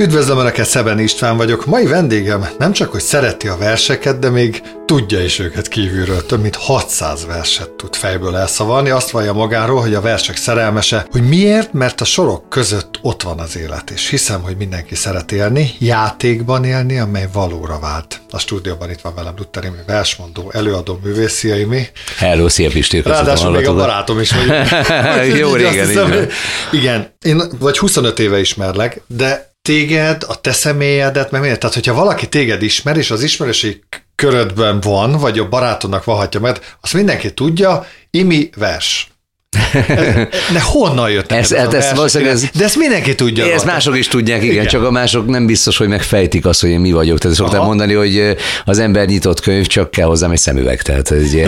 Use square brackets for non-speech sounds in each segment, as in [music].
Üdvözlöm Önöket, Szeben István vagyok. Mai vendégem nem csak, hogy szereti a verseket, de még tudja is őket kívülről. Több mint 600 verset tud fejből elszavalni. Azt vallja magáról, hogy a versek szerelmese. Hogy miért? Mert a sorok között ott van az élet, és hiszem, hogy mindenki szeret élni, játékban élni, amely valóra vált. A stúdióban itt van velem Luther Imi, versmondó, előadó, művészi Imi. Hello, szia Pisti, Ráadásul még a barátom is vagy. [laughs] Jó régen, hiszem, Igen, én vagy 25 éve ismerlek, de téged, a te személyedet, meg miért? Tehát, hogyha valaki téged ismer, és az ismerőség körödben van, vagy a barátodnak vahatja mert azt mindenki tudja, imi vers. De honnan jött ez, ez, ez, ez, ez, De ezt mindenki tudja. Ezt mások is tudják, igen, igen, csak a mások nem biztos, hogy megfejtik azt, hogy én mi vagyok. Tehát szoktam mondani, hogy az ember nyitott könyv, csak kell hozzám egy szemüveg. Tehát, hogy,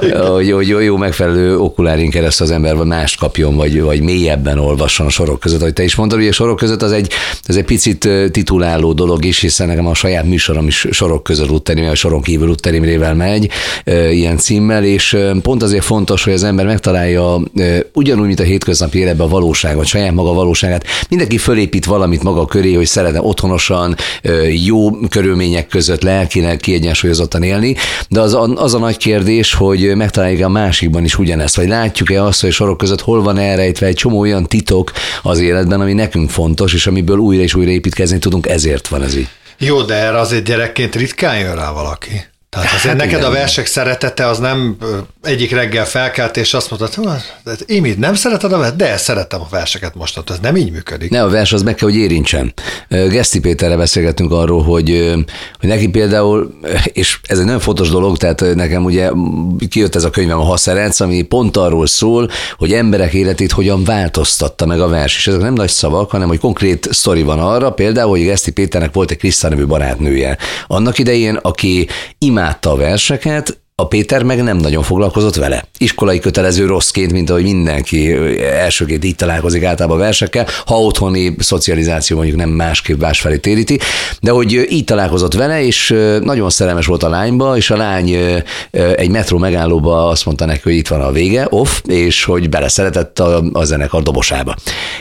[laughs] hogy, hogy jó, jó megfelelő okulárin keresztül az ember vagy mást kapjon, vagy, vagy mélyebben olvasson a sorok között. Ahogy te is mondtad, hogy a sorok között az egy, az egy picit tituláló dolog is, hiszen nekem a saját műsorom is sorok között Lutterim, a soron kívül Lutterimrével megy, ilyen címmel, és pont azért fontos, hogy az ember megtalálja ugyanúgy, mint a hétköznapi életben a valóságot, saját maga a valóságát. Mindenki fölépít valamit maga köré, hogy szeretne otthonosan, jó körülmények között lelkileg kiegyensúlyozottan élni, de az a, az a nagy kérdés, hogy megtaláljuk a másikban is ugyanezt, vagy látjuk-e azt, hogy sorok között hol van elrejtve egy csomó olyan titok az életben, ami nekünk fontos, és amiből újra és újra építkezni tudunk, ezért van ez így. Jó, de erre azért gyerekként ritkán jön rá valaki. Tehát azért hát neked igen. a versek szeretete az nem egyik reggel felkelt, és azt mondtad, hogy Imid, nem szereted a verset? De szeretem a verseket most, ez nem így működik. Ne, a vers az meg kell, hogy érintsen. Geszti Péterre beszélgettünk arról, hogy, hogy neki például, és ez egy nagyon fontos dolog, tehát nekem ugye kijött ez a könyvem a Haszerenc, ami pont arról szól, hogy emberek életét hogyan változtatta meg a vers. És ezek nem nagy szavak, hanem hogy konkrét sztori van arra, például, hogy Geszti Péternek volt egy Krisztán nevű barátnője. Annak idején, aki imád imádta a verseket, a Péter meg nem nagyon foglalkozott vele. Iskolai kötelező rosszként, mint ahogy mindenki elsőként így találkozik általában versekkel, ha otthoni szocializáció mondjuk nem másképp másfelé téríti, de hogy így találkozott vele, és nagyon szerelmes volt a lányba, és a lány egy metró megállóba azt mondta neki, hogy itt van a vége, off, és hogy beleszeretett a, a zenekar dobosába.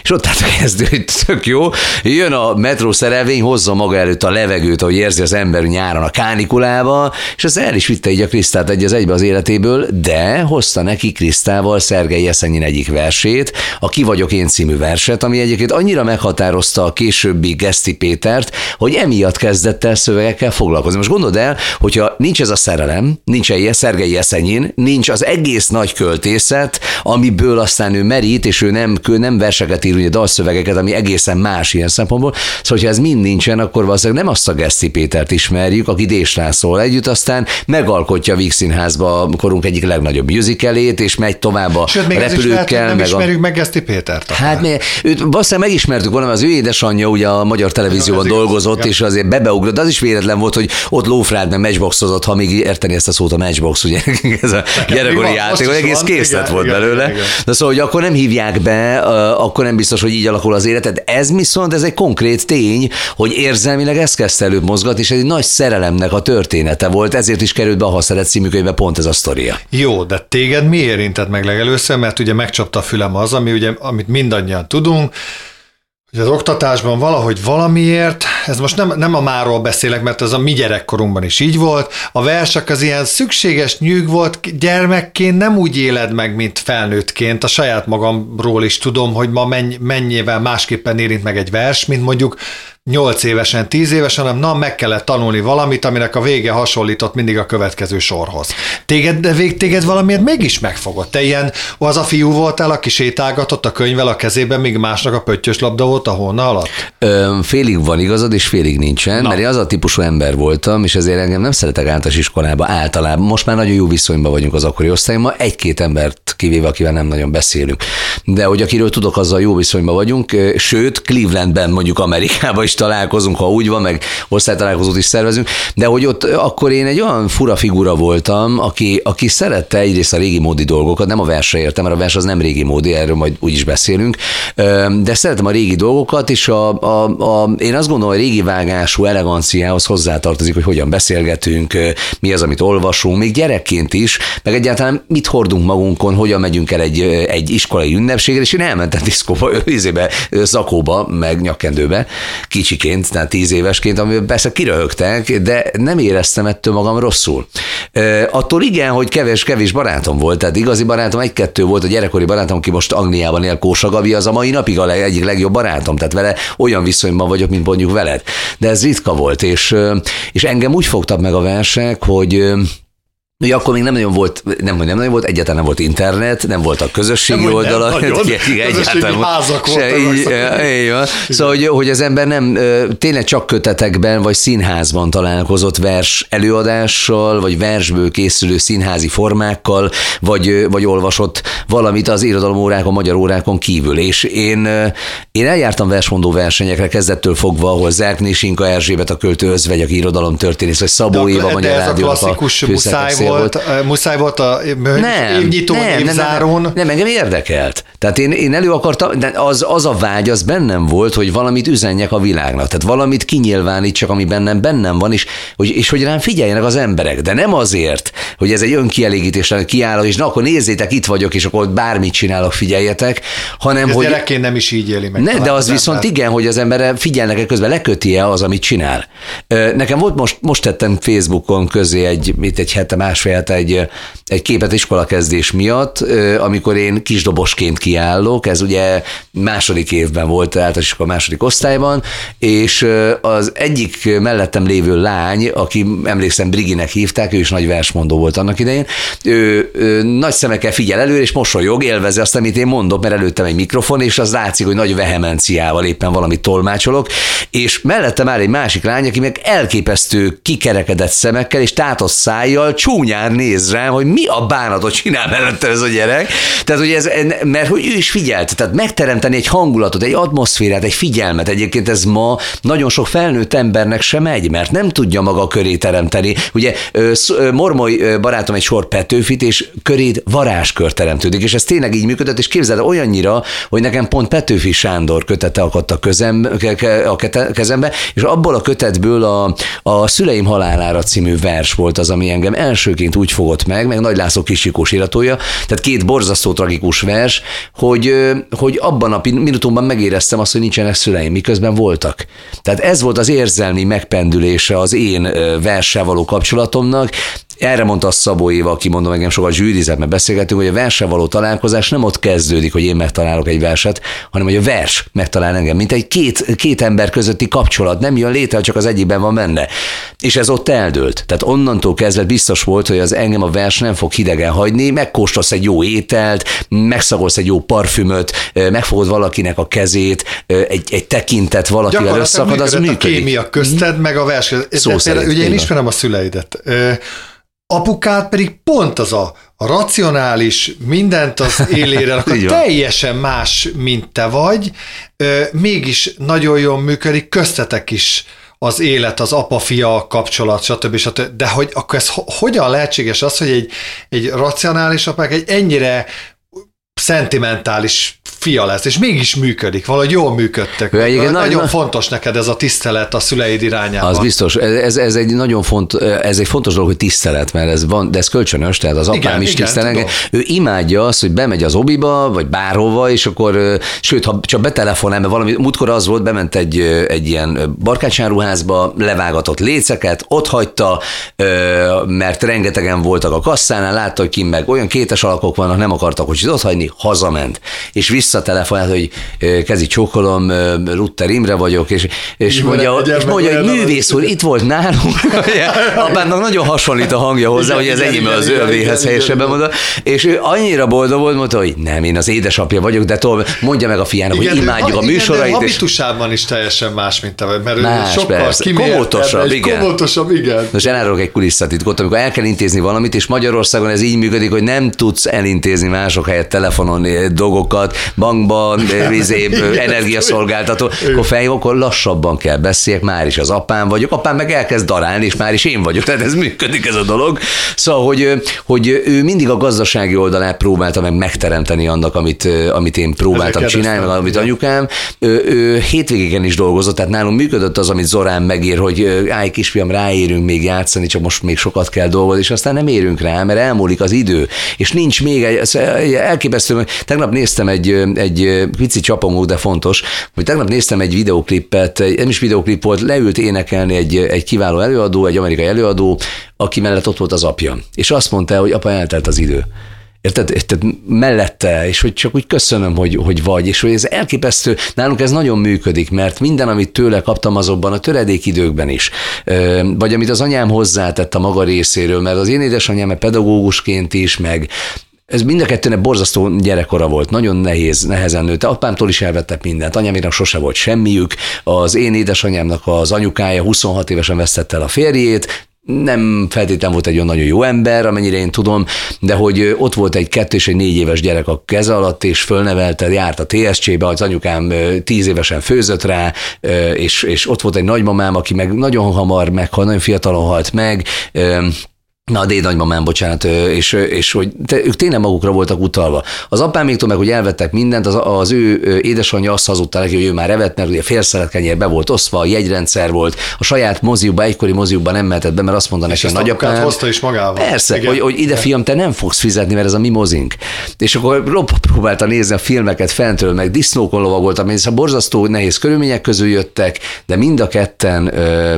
És ott állt kezdő, hogy tök jó, jön a metró szerelvény, hozza maga előtt a levegőt, ahogy érzi az ember nyáron a kánikulába, és az el is vitte így a Krisztát tehát egy az egybe az életéből, de hozta neki Krisztával Szergei Eszenyin egyik versét, a Ki vagyok én című verset, ami egyébként annyira meghatározta a későbbi Geszti Pétert, hogy emiatt kezdett el szövegekkel foglalkozni. Most gondold el, hogyha nincs ez a szerelem, nincs egy Szergei Eszenyin, nincs az egész nagy költészet, amiből aztán ő merít, és ő nem, ő nem verseket ír, ugye dalszövegeket, ami egészen más ilyen szempontból. Szóval, hogyha ez mind nincsen, akkor valószínűleg nem azt a Geszti Pétert ismerjük, aki Déslán szól együtt, aztán megalkotja Színházba korunk egyik legnagyobb musicalét, és megy tovább a Sőt, még repülőkkel. Nem meg ismerjük a... meg Geszti Pétert. Hát mi, őt valószínűleg megismertük volna, az ő édesanyja ugye a magyar televízióban dolgozott, igaz, és azért bebeugrott, az is véletlen volt, hogy ott Lófrád meg matchboxozott, ha még érteni ezt a szót a matchbox, ugye [laughs] ez a gyerekkori játék, hogy egész készlet volt igen, belőle. Igen, igen. De szóval, hogy akkor nem hívják be, akkor nem biztos, hogy így alakul az életed. Ez viszont ez egy konkrét tény, hogy érzelmileg ezt kezdte előbb mozgatni, és egy nagy szerelemnek a története volt, ezért is került be a Haszeret című könyvbe pont ez a sztoria. Jó, de téged mi érintett meg legelőször, mert ugye megcsapta a fülem az, ami ugye, amit mindannyian tudunk, hogy az oktatásban valahogy valamiért, ez most nem, nem a máról beszélek, mert ez a mi gyerekkorunkban is így volt, a versek az ilyen szükséges nyűg volt, gyermekként nem úgy éled meg, mint felnőttként. A saját magamról is tudom, hogy ma mennyi, mennyivel másképpen érint meg egy vers, mint mondjuk 8 évesen, 10 évesen, hanem na, meg kellett tanulni valamit, aminek a vége hasonlított mindig a következő sorhoz. Téged, de vég, téged valamiért mégis megfogott. Te ilyen, az a fiú voltál, aki sétálgatott a könyvvel a kezében, míg másnak a pöttyös labda volt a hóna alatt? Ö, félig van igazad, és félig nincsen, na. mert én az a típusú ember voltam, és ezért engem nem szeretek általános iskolába általában. Most már nagyon jó viszonyban vagyunk az akkori osztályommal, egy-két embert kivéve, akivel nem nagyon beszélünk. De hogy akiről tudok, azzal jó viszonyban vagyunk, sőt, Clevelandben mondjuk Amerikában is is találkozunk, ha úgy van, meg osztálytalálkozót is szervezünk, de hogy ott akkor én egy olyan fura figura voltam, aki, aki szerette egyrészt a régi módi dolgokat, nem a versre értem, mert a vers az nem régi módi, erről majd úgy is beszélünk, de szeretem a régi dolgokat, és a, a, a, én azt gondolom, a régi vágású eleganciához hozzátartozik, hogy hogyan beszélgetünk, mi az, amit olvasunk, még gyerekként is, meg egyáltalán mit hordunk magunkon, hogyan megyünk el egy, egy iskolai ünnepségre, és én elmentem diszkóba, őzébe, zakóba, meg nyakkendőbe, ki kicsiként, tehát tíz évesként, amiben persze kiröhögtek, de nem éreztem ettől magam rosszul. Attól igen, hogy kevés-kevés barátom volt, tehát igazi barátom egy-kettő volt, a gyerekkori barátom, aki most Angliában él, Kósa Gabi, az a mai napig a egyik legjobb barátom, tehát vele olyan viszonyban vagyok, mint mondjuk veled. De ez ritka volt, és, és engem úgy fogtak meg a versek, hogy Ugye akkor még nem nagyon volt, nem, nem nagyon volt, egyáltalán nem volt internet, nem volt a közösségi nem, oldala. [laughs] Nem, nagyon, egyáltalán házak se, így, így van. Szóval, hogy, hogy az ember nem tényleg csak kötetekben vagy színházban találkozott vers előadással, vagy versből készülő színházi formákkal, vagy, vagy olvasott valamit az irodalomórákon, magyar órákon kívül. És én, én eljártam versmondó versenyekre kezdettől fogva, ahol Zerkné Sinka Erzsébet a költő özvegy, aki irodalom történész, vagy Szabó Éva, vagy a rádiónak a muszáj volt, volt, muszáj volt a nem, évnyitó, nem, évzárón. Nem, nem, nem, engem érdekelt. Tehát én, én elő akartam, de az, az a vágy, az bennem volt, hogy valamit üzenjek a világnak. Tehát valamit kinyilvánítsak, ami bennem bennem van, és hogy, és hogy rám figyeljenek az emberek. De nem azért, hogy ez egy önkielégítés, kiállok, és na akkor nézzétek, itt vagyok, és akkor bármit csinálok, figyeljetek, hanem ez hogy... gyerekként nem is így éli meg. Ne, de az, viszont ember. igen, hogy az emberre figyelnek-e közben, leköti-e az, amit csinál. Nekem volt most, most tettem Facebookon közé egy, itt egy hete, másfél hete egy, egy képet iskolakezdés miatt, amikor én kisdobosként kiállok, ez ugye második évben volt, tehát is a második osztályban, és az egyik mellettem lévő lány, aki emlékszem Briginek hívták, ő is nagy versmondó volt annak idején, ő, ő nagy szemekkel figyel elő, és mosolyog, élvezi azt, amit én mondok, mert előttem egy mikrofon, és az látszik, hogy nagy vehemenciával éppen valamit tolmácsolok, és mellettem áll egy másik lány, aki meg elképesztő kikerekedett szemekkel és tátott szájjal csúnyán néz rám, hogy mi a bánatot csinál mellette ez a gyerek. Tehát, hogy ez, mert hogy ő is figyelt, tehát megteremteni egy hangulatot, egy atmoszférát, egy figyelmet. Egyébként ez ma nagyon sok felnőtt embernek sem megy, mert nem tudja maga köré teremteni. Ugye Mormoly barátom egy sor Petőfit, és körét varázskör teremtődik, és ez tényleg így működött, és képzeld olyannyira, hogy nekem pont Petőfi Sándor kötete akadt a, közem, a kezembe, és abból a kötetből a, a Szüleim halálára című vers volt az, ami engem elsőként úgy fogott meg, meg Nagy László Kisikós iratója, tehát két borzasztó tragikus vers, hogy, hogy abban a minutumban megéreztem azt, hogy nincsenek szüleim, miközben voltak. Tehát ez volt az érzelmi megpendülése az én verssel való kapcsolatomnak, erre mondta a Szabó Éva, aki mondom, engem sokkal zsűrizett, mert beszélgetünk, hogy a verse való találkozás nem ott kezdődik, hogy én megtalálok egy verset, hanem hogy a vers megtalál engem, mint egy két, két ember közötti kapcsolat, nem jön létre, csak az egyikben van benne. És ez ott eldőlt. Tehát onnantól kezdve biztos volt, hogy az engem a vers nem fog hidegen hagyni, megkóstolsz egy jó ételt, megszagolsz egy jó parfümöt, megfogod valakinek a kezét, egy, egy tekintet valakivel összakad, az működik. a kémia közted, meg a vers. Szó szerint, ugye én ismerem a szüleidet apukád pedig pont az a, a racionális, mindent az [laughs] élére akkor teljesen más, mint te vagy, mégis nagyon jól működik, köztetek is az élet, az apa-fia kapcsolat, stb. stb. De hogy akkor ez hogyan lehetséges az, hogy egy, egy racionális apák egy ennyire szentimentális fia lesz, és mégis működik, valahogy jól működtek. Ő nagyon nagy, fontos neked ez a tisztelet a szüleid irányában. Az biztos, ez, ez egy nagyon font, ez egy fontos dolog, hogy tisztelet, mert ez van, de ez kölcsönös, tehát az apám igen, is tisztel Ő imádja azt, hogy bemegy az obiba, vagy bárhova, és akkor, sőt, ha csak betelefonál, mert valami, múltkor az volt, bement egy, egy ilyen barkácsáruházba, levágatott léceket, ott hagyta, mert rengetegen voltak a kasszánál, látta, hogy kim meg olyan kétes alakok vannak, nem akartak hogy ott hagyni, hazament. És vissza visszatelefonált, hogy kezi csókolom, Rutter Imre vagyok, és, és Imre, mondja, és mondja hogy művész úr, itt volt nálunk. [laughs] Apámnak nagyon hasonlít a hangja hozzá, hogy ez enyém az övéhez helyesebben mondta, és ő annyira boldog volt, mondta, hogy nem, én az édesapja vagyok, de tovább mondja meg a fiának, igen, hogy imádjuk a műsorait. Igen, habitusában is teljesen más, mint te, mert más, sokkal komótosabb, igen. komótosabb, igen. Most elárulok egy kulisszatitkot, amikor el kell intézni valamit, és Magyarországon ez így működik, hogy nem tudsz elintézni mások helyett telefonon dolgokat, bankban, [laughs] vizé, energiaszolgáltató, akkor fej, akkor lassabban kell beszéljek, már is az apám vagyok, apám meg elkezd darálni, és már is én vagyok, tehát ez működik ez a dolog. Szóval, hogy, hogy ő mindig a gazdasági oldalát próbálta meg megteremteni annak, amit, amit én próbáltam csinálni, meg amit anyukám. Ő, ő hétvégéken is dolgozott, tehát nálunk működött az, amit Zorán megír, hogy állj kisfiam, ráérünk még játszani, csak most még sokat kell dolgozni, és aztán nem érünk rá, mert elmúlik az idő, és nincs még egy, elképesztő, tegnap néztem egy egy pici csapongó, de fontos, hogy tegnap néztem egy videoklipet, nem is videoklip volt, leült énekelni egy, egy kiváló előadó, egy amerikai előadó, aki mellett ott volt az apja. És azt mondta, hogy apa, eltelt az idő. Érted? Érted? Mellette, és hogy csak úgy köszönöm, hogy, hogy vagy, és hogy ez elképesztő, nálunk ez nagyon működik, mert minden, amit tőle kaptam azokban a töredék időkben is, vagy amit az anyám hozzátett a maga részéről, mert az én édesanyám pedagógusként is, meg ez mind a kettőnek borzasztó gyerekkora volt, nagyon nehéz, nehezen nőtt. Apámtól is elvettek mindent, anyáménak sose volt semmiük, az én édesanyámnak az anyukája 26 évesen vesztette el a férjét, nem feltétlenül volt egy olyan nagyon jó ember, amennyire én tudom, de hogy ott volt egy kettő és egy négy éves gyerek a keze alatt, és fölnevelte, járt a TSC-be, az anyukám tíz évesen főzött rá, és, és ott volt egy nagymamám, aki meg nagyon hamar meghalt, nagyon fiatalon halt meg, Na, a dédnagymamám, bocsánat, és, és hogy te, ők tényleg magukra voltak utalva. Az apáméktól meg, hogy elvettek mindent, az, az ő édesanyja azt hazudta neki, hogy ő már evett, mert ugye félszelet be volt osztva, a jegyrendszer volt, a saját moziukba, egykori moziukba nem mehetett be, mert azt mondta neki a nagyapám. hozta is magával. Persze, hogy, hogy, ide fiam, te nem fogsz fizetni, mert ez a mi mozink. És akkor lopva próbálta nézni a filmeket fentről, meg disznókon lovagoltam, és a borzasztó nehéz körülmények közül jöttek, de mind a ketten ö,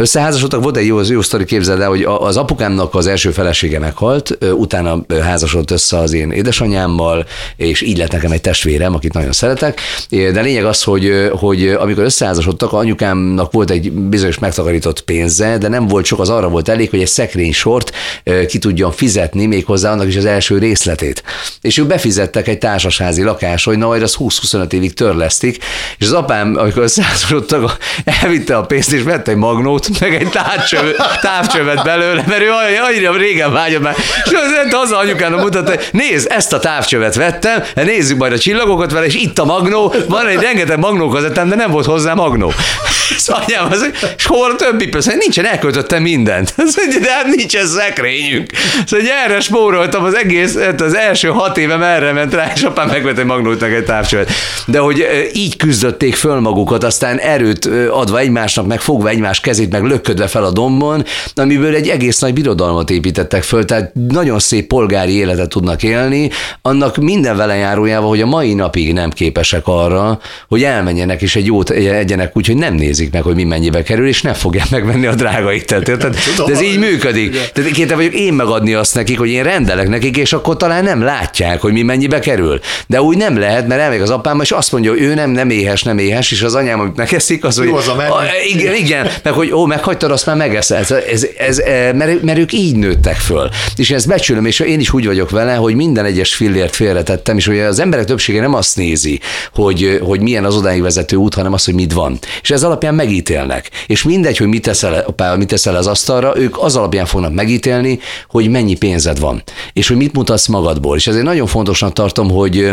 Összeházasodtak, volt egy jó, jó sztori, képzeld el, hogy az apukámnak az első felesége meghalt, utána házasodott össze az én édesanyámmal, és így lett nekem egy testvérem, akit nagyon szeretek. De lényeg az, hogy, hogy amikor összeházasodtak, anyukámnak volt egy bizonyos megtakarított pénze, de nem volt sok, az arra volt elég, hogy egy szekrény sort ki tudjon fizetni, méghozzá annak is az első részletét. És ők befizettek egy társasházi lakás, hogy na, majd az 20-25 évig törlesztik, és az apám, amikor összeházasodtak, [laughs] elvitte a pénzt, és vette egy magnót, meg egy távcsövet, távcsövet belőle, mert ő annyira régen vágyott már. És az haza anyukának mutatta, hogy nézd, ezt a távcsövet vettem, nézzük majd a csillagokat vele, és itt a magnó, van egy rengeteg magnó kazettám, de nem volt hozzá magnó. [laughs] És anyám az, és hol a többi persze, nincsen, elköltöttem mindent. [laughs] Azt mondja, de hát nincsen szekrényünk. Szóval erre spóroltam az egész, hát az első hat évem erre ment rá, és apám megvett egy magnótnak egy távcsövet. De hogy így küzdötték föl magukat, aztán erőt adva egymásnak, meg fogva egymás kezét, meg löködve fel a dombon, amiből egy egész nagy birodalmat építettek föl, tehát nagyon szép polgári életet tudnak élni, annak minden velejárójával, hogy a mai napig nem képesek arra, hogy elmenjenek és egy jót egyenek úgy, hogy nem nézik meg, hogy mi mennyibe kerül, és ne fogják megvenni a drága ételt. Tehát, de ez így működik. Tehát kéte vagyok én megadni azt nekik, hogy én rendelek nekik, és akkor talán nem látják, hogy mi mennyibe kerül. De úgy nem lehet, mert elmegy az apám, és azt mondja, hogy ő nem, nem éhes, nem éhes, és az anyám, amit megeszik, az, hogy... Jó, az a igen, igen, meg hogy ó, meghagytad, azt már megeszed. Ez, ez, ez, mert, mert ők így nőttek föl. És ezt becsülöm, és én is úgy vagyok vele, hogy minden egyes fillért félretettem, és hogy az emberek többsége nem azt nézi, hogy, hogy milyen az odáig vezető út, hanem az, hogy mit van. És ez alapján megítélnek. És mindegy, hogy mit teszel, apá, mit teszel az asztalra, ők az alapján fognak megítélni, hogy mennyi pénzed van, és hogy mit mutatsz magadból. És ezért nagyon fontosnak tartom, hogy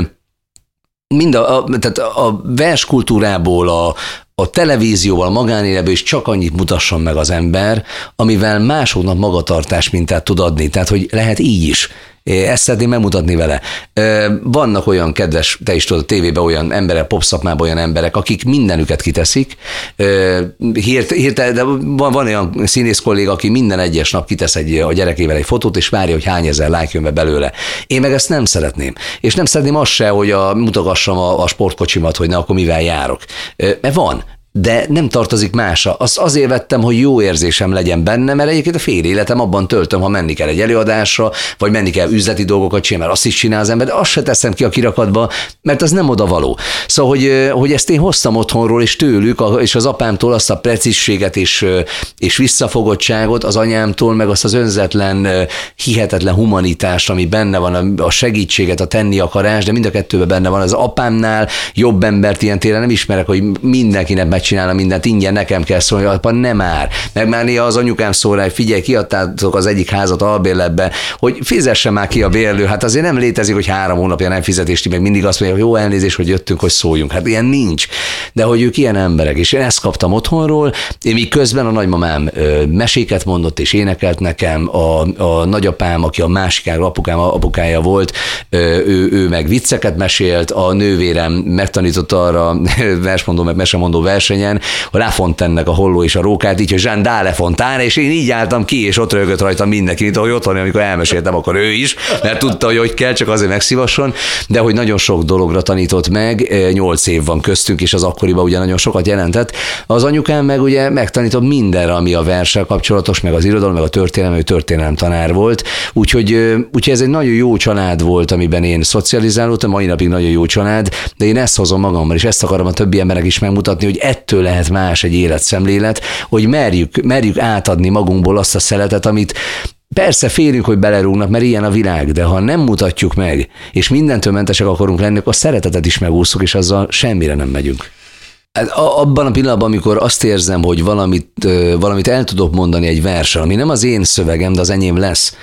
mind a, a, tehát a verskultúrából, a, a televízióval, magánéletből is csak annyit mutasson meg az ember, amivel másoknak magatartás mintát tud adni. Tehát, hogy lehet így is. Ezt szeretném megmutatni vele. Vannak olyan kedves, te is tudod, tévében olyan emberek, popszakmában olyan emberek, akik mindenüket kiteszik. Hírt, hírt, de van, van olyan színész kolléga, aki minden egyes nap kitesz egy, a gyerekével egy fotót, és várja, hogy hány ezer like jön be belőle. Én meg ezt nem szeretném. És nem szeretném azt se, hogy a, mutogassam a, a sportkocsimat, hogy na, akkor mivel járok. Mert van de nem tartozik másra. Azt azért vettem, hogy jó érzésem legyen benne, mert egyébként a fél életem abban töltöm, ha menni kell egy előadásra, vagy menni kell üzleti dolgokat csinálni, mert azt is csinál az ember, de azt se teszem ki a kirakatba, mert az nem oda való. Szóval, hogy, hogy ezt én hoztam otthonról, és tőlük, és az apámtól azt a precízséget és, és visszafogottságot, az anyámtól, meg azt az önzetlen, hihetetlen humanitást, ami benne van, a segítséget, a tenni akarás, de mind a kettőben benne van. Az apámnál jobb embert ilyen téren nem ismerek, hogy mindenkinek meg megcsinálna mindent, ingyen nekem kell szólni, apa nem már. Meg már néha az anyukám szól hogy figyelj, kiadtátok az egyik házat albérletbe, hogy fizesse már ki a bérlő. Hát azért nem létezik, hogy három hónapja nem fizetést, meg mindig azt mondja, hogy jó elnézés, hogy jöttünk, hogy szóljunk. Hát ilyen nincs. De hogy ők ilyen emberek, és én ezt kaptam otthonról, én még közben a nagymamám meséket mondott és énekelt nekem, a, a nagyapám, aki a másik apukám, apukája volt, ő, ő meg vicceket mesélt, a nővérem megtanította arra [laughs] versmondó, meg mesemondó verset, versenyen, a Lafontennek a holló és a rókát, így, hogy Jean d'Alefontaine, és én így álltam ki, és ott rögött rajta mindenki, mint ahogy ott van, amikor elmeséltem, akkor ő is, mert tudta, hogy hogy kell, csak azért megszívasson, de hogy nagyon sok dologra tanított meg, nyolc év van köztünk, és az akkoriban ugye nagyon sokat jelentett. Az anyukám meg ugye megtanított mindenre, ami a versel kapcsolatos, meg az irodalom, meg a történelem, ő történelem tanár volt. Úgyhogy, úgyhogy ez egy nagyon jó család volt, amiben én szocializálódtam, mai napig nagyon jó család, de én ezt hozom magammal, és ezt akarom a többi emberek is megmutatni, hogy ettől lehet más egy életszemlélet, hogy merjük, merjük átadni magunkból azt a szeletet, amit Persze félünk, hogy belerúgnak, mert ilyen a világ, de ha nem mutatjuk meg, és mindentől mentesek akarunk lenni, akkor szeretetet is megúszunk, és azzal semmire nem megyünk. Hát abban a pillanatban, amikor azt érzem, hogy valamit, valamit el tudok mondani egy versen, ami nem az én szövegem, de az enyém lesz,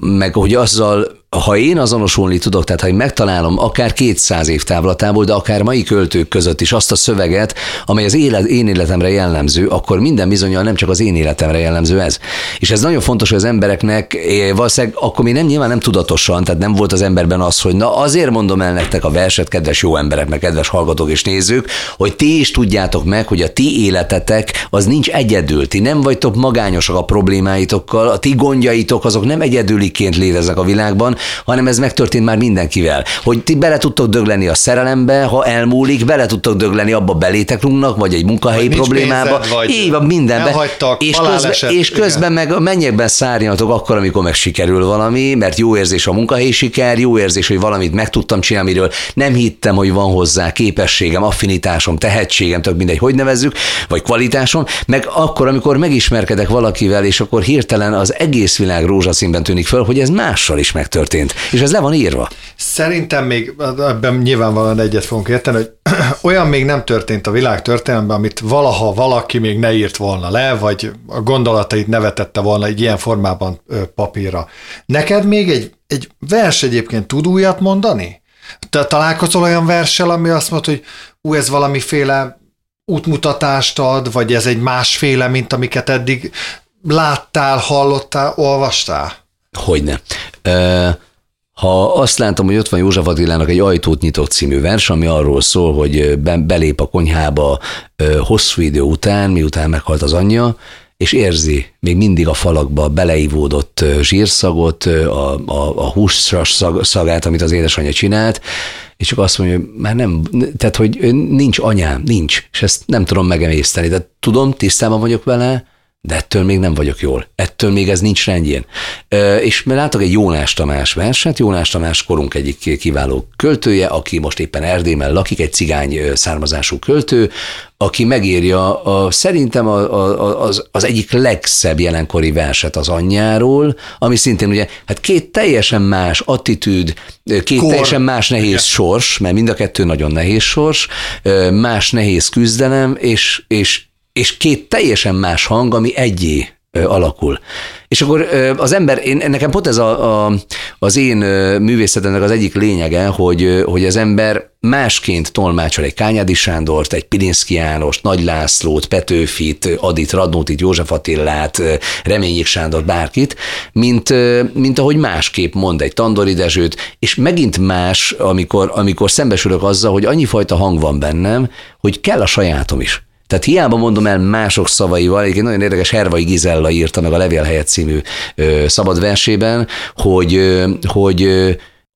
meg hogy azzal ha én azonosulni tudok, tehát ha én megtalálom akár 200 év távlatából, de akár mai költők között is azt a szöveget, amely az élet, én életemre jellemző, akkor minden bizonyal nem csak az én életemre jellemző ez. És ez nagyon fontos, hogy az embereknek valószínűleg akkor még nem nyilván nem tudatosan, tehát nem volt az emberben az, hogy na azért mondom el nektek a verset, kedves jó emberek, meg kedves hallgatók és nézők, hogy ti is tudjátok meg, hogy a ti életetek az nincs egyedül, ti nem vagytok magányosak a problémáitokkal, a ti gondjaitok azok nem egyedüliként léteznek a világban, hanem ez megtörtént már mindenkivel. Hogy ti bele tudtok dögleni a szerelembe, ha elmúlik, bele tudtok dögleni abba belétek rúgnak, vagy egy munkahelyi vagy problémába. Pénzed, így van, mindenbe. És közben, esett, és közben meg a mennyekben szárnyatok akkor, amikor meg sikerül valami, mert jó érzés a munkahelyi siker, jó érzés, hogy valamit meg tudtam csinálni, amiről nem hittem, hogy van hozzá képességem, affinitásom, tehetségem, tök mindegy, hogy nevezzük, vagy kvalitásom, meg akkor, amikor megismerkedek valakivel, és akkor hirtelen az egész világ rózsaszínben tűnik föl, hogy ez mással is megtörtént történt. És ez le van írva. Szerintem még ebben nyilvánvalóan egyet fogunk érteni, hogy [clears throat] olyan még nem történt a világ történelemben, amit valaha valaki még ne írt volna le, vagy a gondolatait nevetette volna egy ilyen formában papírra. Neked még egy, egy vers egyébként tud újat mondani? Te találkozol olyan verssel, ami azt mondta, hogy ú, ez valamiféle útmutatást ad, vagy ez egy másféle, mint amiket eddig láttál, hallottál, olvastál? Hogyne. Ha azt látom, hogy ott van József Attilának egy ajtót nyitott című vers, ami arról szól, hogy belép a konyhába hosszú idő után, miután meghalt az anyja, és érzi még mindig a falakba beleivódott zsírszagot, a, a, a húsras szagát, amit az édesanyja csinált, és csak azt mondja, hogy már nem, tehát hogy nincs anyám, nincs, és ezt nem tudom megemészteni, de tudom, tisztában vagyok vele, de ettől még nem vagyok jól. Ettől még ez nincs rendjén. És látok egy Jónás Tamás verset, Jónás Tamás korunk egyik kiváló költője, aki most éppen Erdélyben lakik, egy cigány származású költő, aki megírja a, szerintem a, a, az, az egyik legszebb jelenkori verset az anyjáról, ami szintén ugye, hát két teljesen más attitűd, két Kor. teljesen más nehéz Igen. sors, mert mind a kettő nagyon nehéz sors, más nehéz küzdelem, és, és és két teljesen más hang, ami egyé alakul. És akkor az ember, én, nekem pont ez a, a, az én művészetemnek az egyik lényege, hogy, hogy az ember másként tolmácsol egy Kányádi Sándort, egy Pilinszki Jánost, Nagy Lászlót, Petőfit, Adit, Radnótit, József Attillát, Reményik Sándor, bárkit, mint, mint ahogy másképp mond egy Tandori Dezsőt, és megint más, amikor, amikor szembesülök azzal, hogy annyi fajta hang van bennem, hogy kell a sajátom is. Tehát hiába mondom el mások szavaival, egy nagyon érdekes Hervai Gizella írta meg a Levél helyett című ö, szabad versében, hogy, ö, hogy ö,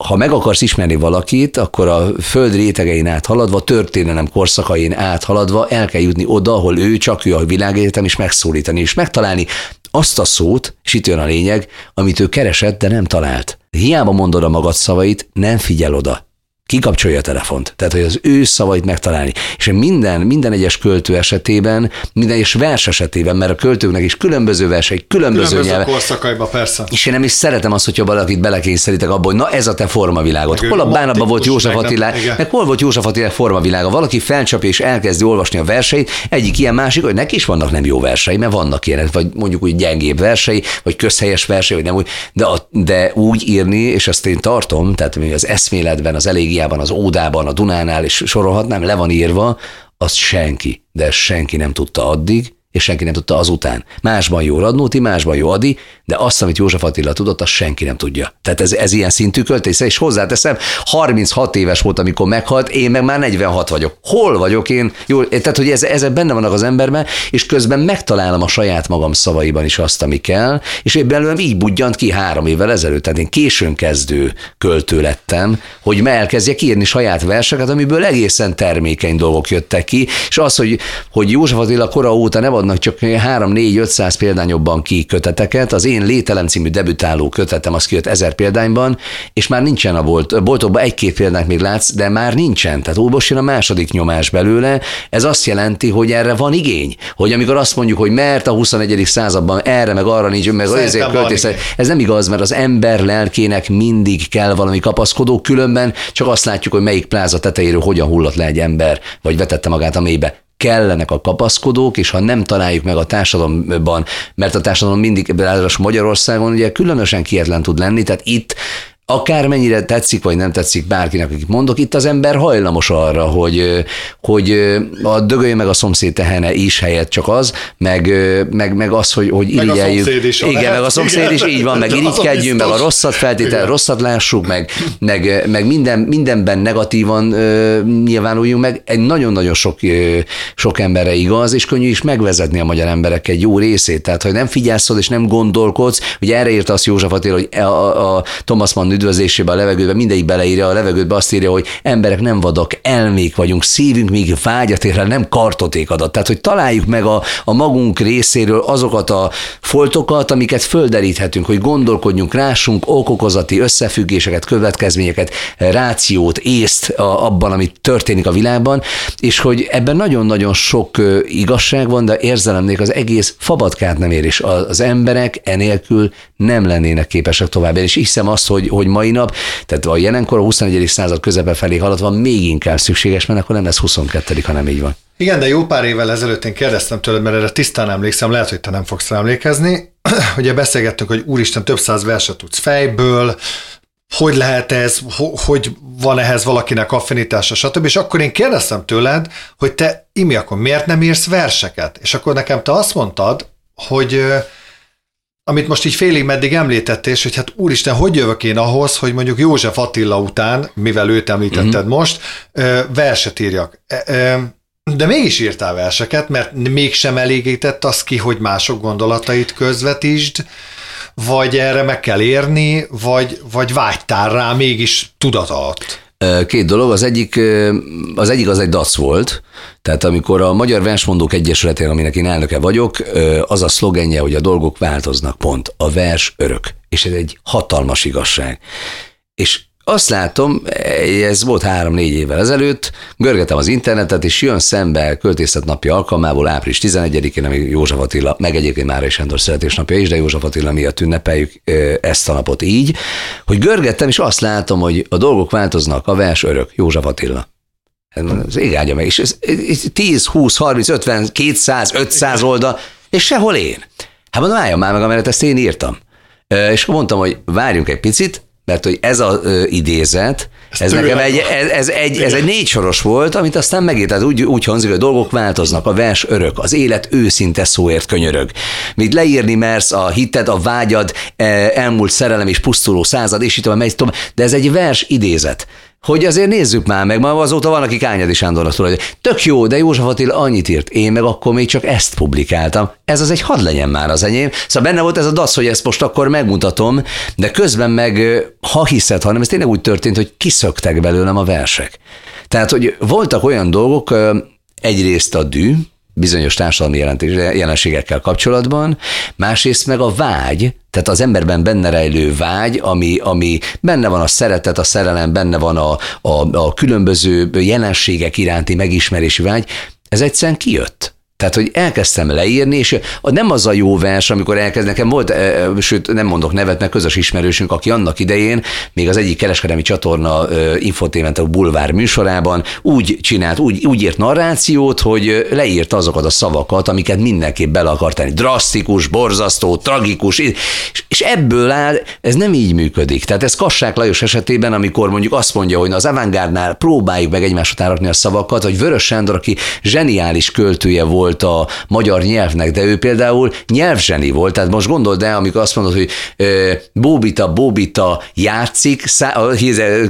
ha meg akarsz ismerni valakit, akkor a föld rétegein áthaladva, történelem korszakain áthaladva el kell jutni oda, ahol ő, csak ő a világegyetem, és megszólítani, és megtalálni azt a szót, és itt jön a lényeg, amit ő keresett, de nem talált. Hiába mondod a magad szavait, nem figyel oda kikapcsolja a telefont. Tehát, hogy az ő szavait megtalálni. És minden, minden egyes költő esetében, minden egyes vers esetében, mert a költőknek is különböző versei, különböző, különböző nyelve. korszakaiba, persze. És én nem is szeretem azt, hogyha valakit belekényszerítek abba, hogy na ez a te formavilágod. Meg hol a bánatban volt József Attila, meg, hol volt József Attila formavilága. Valaki felcsapja és elkezdi olvasni a verseit, egyik ilyen másik, hogy neki is vannak nem jó versei, mert vannak ilyenek, vagy mondjuk úgy gyengébb versei, vagy közhelyes versei, vagy nem úgy, de, a, de úgy írni, és azt én tartom, tehát az eszméletben, az elég Angliában, az Ódában, a Dunánál, és sorolhatnám, le van írva, azt senki, de senki nem tudta addig, és senki nem tudta azután. Másban jó Radnóti, másban jó Adi, de azt, amit József Attila tudott, azt senki nem tudja. Tehát ez, ez ilyen szintű költész, és hozzáteszem, 36 éves volt, amikor meghalt, én meg már 46 vagyok. Hol vagyok én? Jó, tehát, hogy ez, ezek benne vannak az emberben, és közben megtalálom a saját magam szavaiban is azt, ami kell, és én belőlem így budjant ki három évvel ezelőtt. Tehát én későn kezdő költő lettem, hogy elkezdjek írni saját verseket, amiből egészen termékeny dolgok jöttek ki, és az, hogy, hogy József Attila kora óta nem adnak csak 3-4-500 példányokban ki köteteket, az én Lételem című debütáló kötetem, az kijött ezer példányban, és már nincsen a bolt, boltokban egy-két példányt még látsz, de már nincsen. Tehát jön a második nyomás belőle. Ez azt jelenti, hogy erre van igény. Hogy amikor azt mondjuk, hogy mert a 21. században erre, meg arra nincs, meg azért költész, ez nem igaz, mert az ember lelkének mindig kell valami kapaszkodó, különben csak azt látjuk, hogy melyik pláza tetejéről hogyan hullott le egy ember, vagy vetette magát a mélybe kellenek a kapaszkodók, és ha nem találjuk meg a társadalomban, mert a társadalom mindig, ráadásul Magyarországon ugye különösen kietlen tud lenni, tehát itt akármennyire tetszik vagy nem tetszik bárkinek, akit mondok, itt az ember hajlamos arra, hogy, hogy a dögölje meg a szomszéd tehene is helyett csak az, meg, meg, meg az, hogy, hogy irigyeljük. Igen, lehet. meg a szomszéd igen. is így van, meg [laughs] irigykedjünk, meg a rosszat feltétel, rosszat lássuk, meg, meg, meg minden, mindenben negatívan nyilvánuljunk meg. Egy nagyon-nagyon sok, sok emberre igaz, és könnyű is megvezetni a magyar emberek egy jó részét. Tehát, hogy nem figyelsz és nem gondolkodsz, ugye erre írta azt József Attila, hogy a, a, a Thomas Mann üdvözlésében, a levegőben, mindegyik beleírja, a levegőbe azt írja, hogy emberek nem vadak, elmék vagyunk, szívünk még vágyat ér, nem kartoték adat. Tehát, hogy találjuk meg a, a magunk részéről azokat a foltokat, amiket földeríthetünk, hogy gondolkodjunk, rásunk okokozati összefüggéseket, következményeket, rációt, észt abban, amit történik a világban, és hogy ebben nagyon-nagyon sok igazság van, de érzelemnék az egész fabatkát nem ér, és az emberek enélkül nem lennének képesek tovább. És hiszem azt, hogy, hogy mai nap, tehát a jelenkor a 21. század közepe felé haladva még inkább szükséges, mert akkor nem lesz 22. hanem így van. Igen, de jó pár évvel ezelőtt én kérdeztem tőled, mert erre tisztán emlékszem, lehet, hogy te nem fogsz rá emlékezni. [clears throat] Ugye beszélgettünk, hogy úristen, több száz verset tudsz fejből, hogy lehet ez, hogy van ehhez valakinek affinitása, stb. És akkor én kérdeztem tőled, hogy te, Imi, akkor miért nem írsz verseket? És akkor nekem te azt mondtad, hogy amit most így félig meddig említettél, és hogy hát úristen, hogy jövök én ahhoz, hogy mondjuk József Attila után, mivel őt említetted uh-huh. most, verset írjak. De mégis írtál verseket, mert mégsem elégített az ki, hogy mások gondolatait közvetítsd, vagy erre meg kell érni, vagy, vagy vágytál rá mégis tudat alatt. Két dolog, az egyik, az egyik az egy dac volt, tehát amikor a Magyar Versmondók Egyesületén, aminek én elnöke vagyok, az a szlogenje, hogy a dolgok változnak, pont. A vers örök. És ez egy hatalmas igazság. És azt látom, ez volt három-négy évvel ezelőtt, görgetem az internetet, és jön szembe költészet napja alkalmából április 11-én, ami József Attila, meg egyébként Mára és Sándor születésnapja is, de József Attila miatt ünnepeljük ezt a napot így, hogy görgettem, és azt látom, hogy a dolgok változnak, a vers örök, József Attila. Az ég áldja meg, és ez, ez 10, 20, 30, 50, 200, 500 oldal, és sehol én. Hát mondom, álljon már meg, amelyet ezt én írtam. És mondtam, hogy várjunk egy picit, mert hogy ez az idézet, ez, ez nekem egy, ez, ez, egy, ez egy négy soros volt, amit aztán megírt, tehát úgy, úgy hangzik, hogy a dolgok változnak, a vers örök, az élet őszinte szóért könyörög. Mit leírni mersz, a hited, a vágyad, e, elmúlt szerelem és pusztuló század, és itt megy tovább, de ez egy vers idézet hogy azért nézzük már meg, ma azóta van, aki Kányadi Sándornak hogy tök jó, de József Attila annyit írt, én meg akkor még csak ezt publikáltam. Ez az egy hadd legyen már az enyém. Szóval benne volt ez a dasz, hogy ezt most akkor megmutatom, de közben meg, ha hiszed, hanem ez tényleg úgy történt, hogy kiszöktek belőlem a versek. Tehát, hogy voltak olyan dolgok, egyrészt a dű, bizonyos társadalmi jelenségekkel kapcsolatban, másrészt meg a vágy, tehát az emberben benne rejlő vágy, ami, ami benne van a szeretet, a szerelem, benne van a, a, a különböző jelenségek iránti megismerési vágy, ez egyszerűen kijött. Tehát, hogy elkezdtem leírni, és nem az a jó vers, amikor elkezd, nekem volt, sőt nem mondok nevet, mert közös ismerősünk, aki annak idején, még az egyik kereskedelmi csatorna infotément a bulvár műsorában úgy csinált, úgy, úgy írt narrációt, hogy leírt azokat a szavakat, amiket mindenképp bele akart tenni. Drasztikus, borzasztó, tragikus, és ebből áll, ez nem így működik. Tehát ez Kassák Lajos esetében, amikor mondjuk azt mondja, hogy az avantgárdnál próbáljuk meg egymás után rakni a szavakat, hogy Vörös Sándor, aki zseniális költője volt, volt a magyar nyelvnek, de ő például nyelvzseni volt, tehát most gondold el, amikor azt mondod, hogy ö, Bóbita, Bóbita játszik, szá,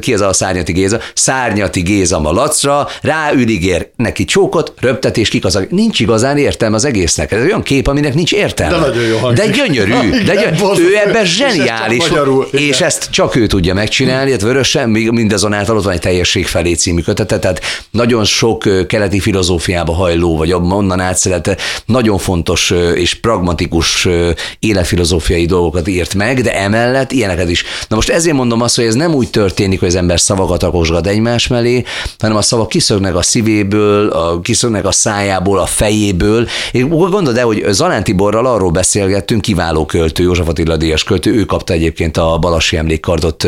ki ez a szárnyati Géza, szárnyati Géza malacra, ráüligér neki csókot, röptetés, kik az, nincs igazán értelme az egésznek. Ez olyan kép, aminek nincs értelme. De nagyon jó De gyönyörű, [laughs] igen, de gyönyörű. ő ebben zseniális, és, magyarul, és ezt csak ő tudja megcsinálni, illetve vörösen, mindazonáltal ott van egy teljesség felé című kötete, tehát nagyon sok keleti filozófiába hajló, vagy onnan átszerete, nagyon fontos és pragmatikus életfilozófiai dolgokat írt meg, de emellett ilyeneket is. Na most ezért mondom azt, hogy ez nem úgy történik, hogy az ember szavakat akosgat egymás mellé, hanem a szavak kiszögnek a szívéből, a, kiszögnek a szájából, a fejéből. És gondolod el, hogy Zalán Tiborral arról beszélgettünk, kiváló költő, József Attila Díjas költő, ő kapta egyébként a Balassi emlékkardot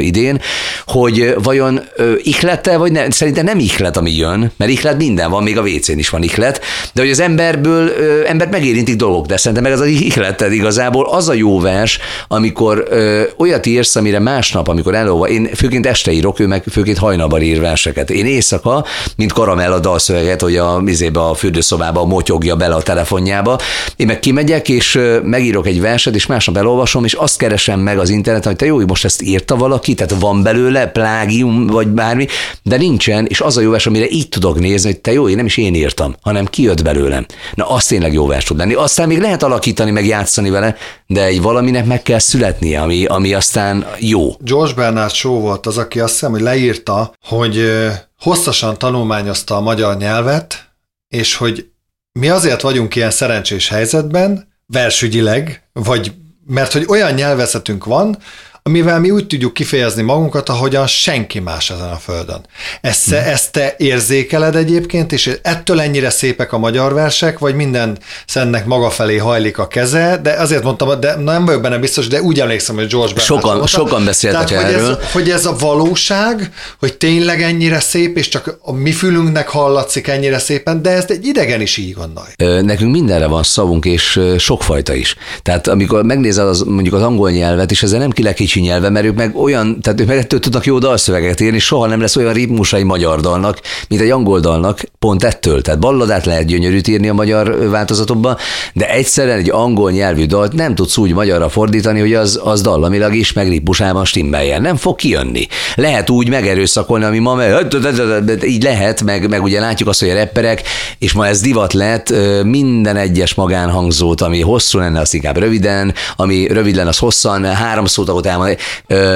idén, hogy vajon ihlete, vagy ne, szerintem nem ihlet, ami jön, mert ihlet minden van, még a WC-n is van ihlet, de hogy az emberből, embert megérintik dolgok, de szerintem meg az az ihleted igazából az a jó vers, amikor ö, olyat írsz, amire másnap, amikor elolva, én főként este írok, ő meg főként hajnalban ír verseket. Én éjszaka, mint karamell a dalszöveget, hogy a mizébe a fürdőszobába motyogja bele a telefonjába. Én meg kimegyek, és megírok egy verset, és másnap elolvasom, és azt keresem meg az interneten, hogy te jó, most ezt írta valaki, tehát van belőle plágium, vagy bármi, de nincsen, és az a jó vers, amire így tudok nézni, hogy te jó, én nem is én írtam, hanem kijött belőlem. Na, az tényleg jó vers tud lenni. Aztán még lehet alakítani, meg játszani vele, de egy valaminek meg kell születnie, ami, ami aztán jó. George Bernard Shaw volt az, aki azt hiszem, hogy leírta, hogy hosszasan tanulmányozta a magyar nyelvet, és hogy mi azért vagyunk ilyen szerencsés helyzetben, versügyileg, vagy mert hogy olyan nyelvezetünk van, amivel mi úgy tudjuk kifejezni magunkat, ahogyan senki más ezen a földön. Ezt, hmm. ezt te érzékeled egyébként, és ettől ennyire szépek a magyar versek, vagy minden szennek maga felé hajlik a keze, de azért mondtam, de nem vagyok benne biztos, de úgy emlékszem, hogy George Bernard Sokan, mondta, sokan beszéltek tehát, erről. Hogy ez, hogy ez a valóság, hogy tényleg ennyire szép, és csak a mi fülünknek hallatszik ennyire szépen, de ezt egy idegen is így gondolja. Nekünk mindenre van szavunk, és sokfajta is. Tehát amikor megnézel az, mondjuk az angol nyelvet, és ezzel nem ki kicsi nyelve, mert ők meg olyan, tehát ők meg ettől tudnak jó dalszöveget írni, soha nem lesz olyan ritmusai magyar dalnak, mint egy angol dalnak, pont ettől. Tehát balladát lehet gyönyörűt írni a magyar változatokban, de egyszerűen egy angol nyelvű dalt nem tudsz úgy magyarra fordítani, hogy az, az dallamilag is, meg ritmusában stimmeljen. Nem fog kijönni. Lehet úgy megerőszakolni, ami ma így lehet, meg, meg ugye látjuk azt, hogy a repperek, és ma ez divat lett, minden egyes magánhangzót, ami hosszú lenne, az inkább röviden, ami rövid lenne, az hosszan, három szót elmondani.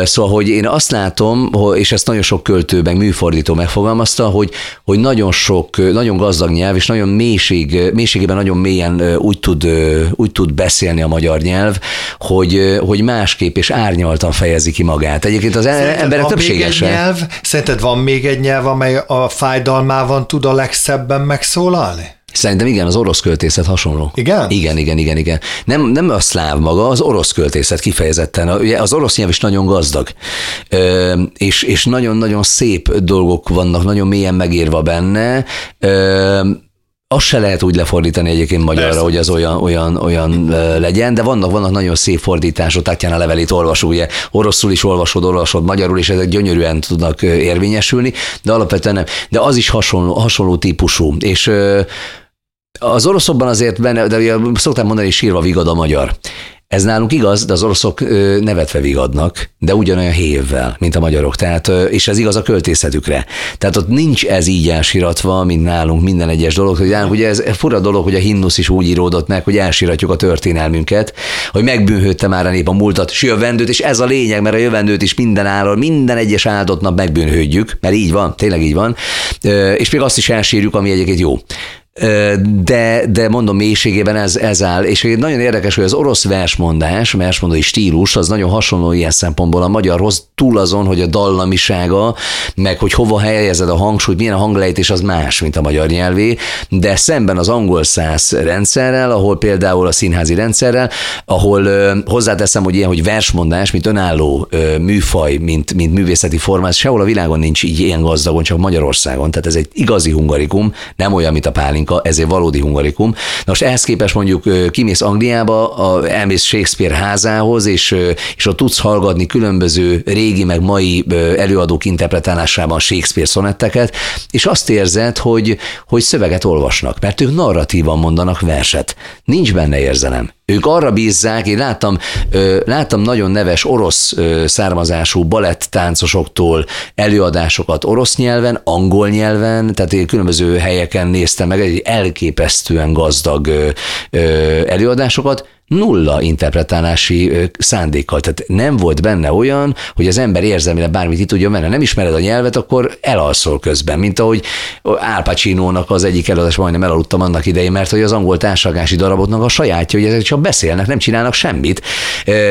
Szóval, hogy én azt látom, és ezt nagyon sok költő, meg műfordító megfogalmazta, hogy, hogy nagyon sok, nagyon gazdag nyelv, és nagyon mélység, mélységében nagyon mélyen úgy tud, úgy tud beszélni a magyar nyelv, hogy, hogy másképp és árnyaltan fejezi ki magát. Egyébként az Szerinted emberek többségesen. nyelv, szerinted van még egy nyelv, amely a fájdalmával tud a legszebben megszólalni? Szerintem igen, az orosz költészet hasonló. Igen? Igen, igen, igen, igen. Nem, nem a szláv maga, az orosz költészet kifejezetten. Ugye az orosz nyelv is nagyon gazdag, ö, és, és nagyon-nagyon szép dolgok vannak, nagyon mélyen megírva benne. Ö, azt se lehet úgy lefordítani egyébként magyarra, Persze. hogy az olyan, olyan, olyan legyen, de vannak, vannak nagyon szép fordítások, Tatjana levelét olvasó, ugye oroszul is olvasod, olvasod magyarul, és ezek gyönyörűen tudnak érvényesülni, de alapvetően nem. De az is hasonló, hasonló típusú, és az oroszokban azért benne, de ugye szoktam mondani, sírva vigad a magyar. Ez nálunk igaz, de az oroszok nevetve vigadnak, de ugyanolyan hévvel, mint a magyarok. Tehát, és ez igaz a költészetükre. Tehát ott nincs ez így elsiratva, mint nálunk minden egyes dolog. Hogy nálunk ugye ez fura dolog, hogy a himnusz is úgy íródott meg, hogy elsiratjuk a történelmünket, hogy megbűnhődte már a nép a múltat, s jövendőt, és ez a lényeg, mert a jövendőt is minden állal, minden egyes áldott nap megbűnhődjük, mert így van, tényleg így van, és még azt is elsírjuk, ami egyébként jó de, de mondom, mélységében ez, ez áll. És nagyon érdekes, hogy az orosz versmondás, versmondói stílus, az nagyon hasonló ilyen szempontból a magyarhoz, túl azon, hogy a dallamisága, meg hogy hova helyezed a hangsúlyt, milyen a hanglejtés, az más, mint a magyar nyelvé, de szemben az angol száz rendszerrel, ahol például a színházi rendszerrel, ahol ö, hozzáteszem, hogy ilyen, hogy versmondás, mint önálló ö, műfaj, mint, mint művészeti formát, sehol a világon nincs így ilyen gazdagon, csak Magyarországon. Tehát ez egy igazi hungarikum, nem olyan, mint a pálink pálinka, ez egy valódi hungarikum. Na most ehhez képest mondjuk kimész Angliába, elmész Shakespeare házához, és, és ott tudsz hallgatni különböző régi meg mai előadók interpretálásában Shakespeare szonetteket, és azt érzed, hogy, hogy szöveget olvasnak, mert ők narratívan mondanak verset. Nincs benne érzelem. Ők arra bízzák, én láttam, láttam nagyon neves orosz származású balett táncosoktól előadásokat orosz nyelven, angol nyelven, tehát én különböző helyeken néztem meg egy elképesztően gazdag előadásokat, nulla interpretálási szándékkal. Tehát nem volt benne olyan, hogy az ember érzelmére bármit itt tudjon menni. Nem ismered a nyelvet, akkor elalszol közben, mint ahogy Al Pacino-nak az egyik előadás majdnem elaludtam annak idején, mert hogy az angol társadalmi daraboknak a sajátja, hogy ezek csak beszélnek, nem csinálnak semmit.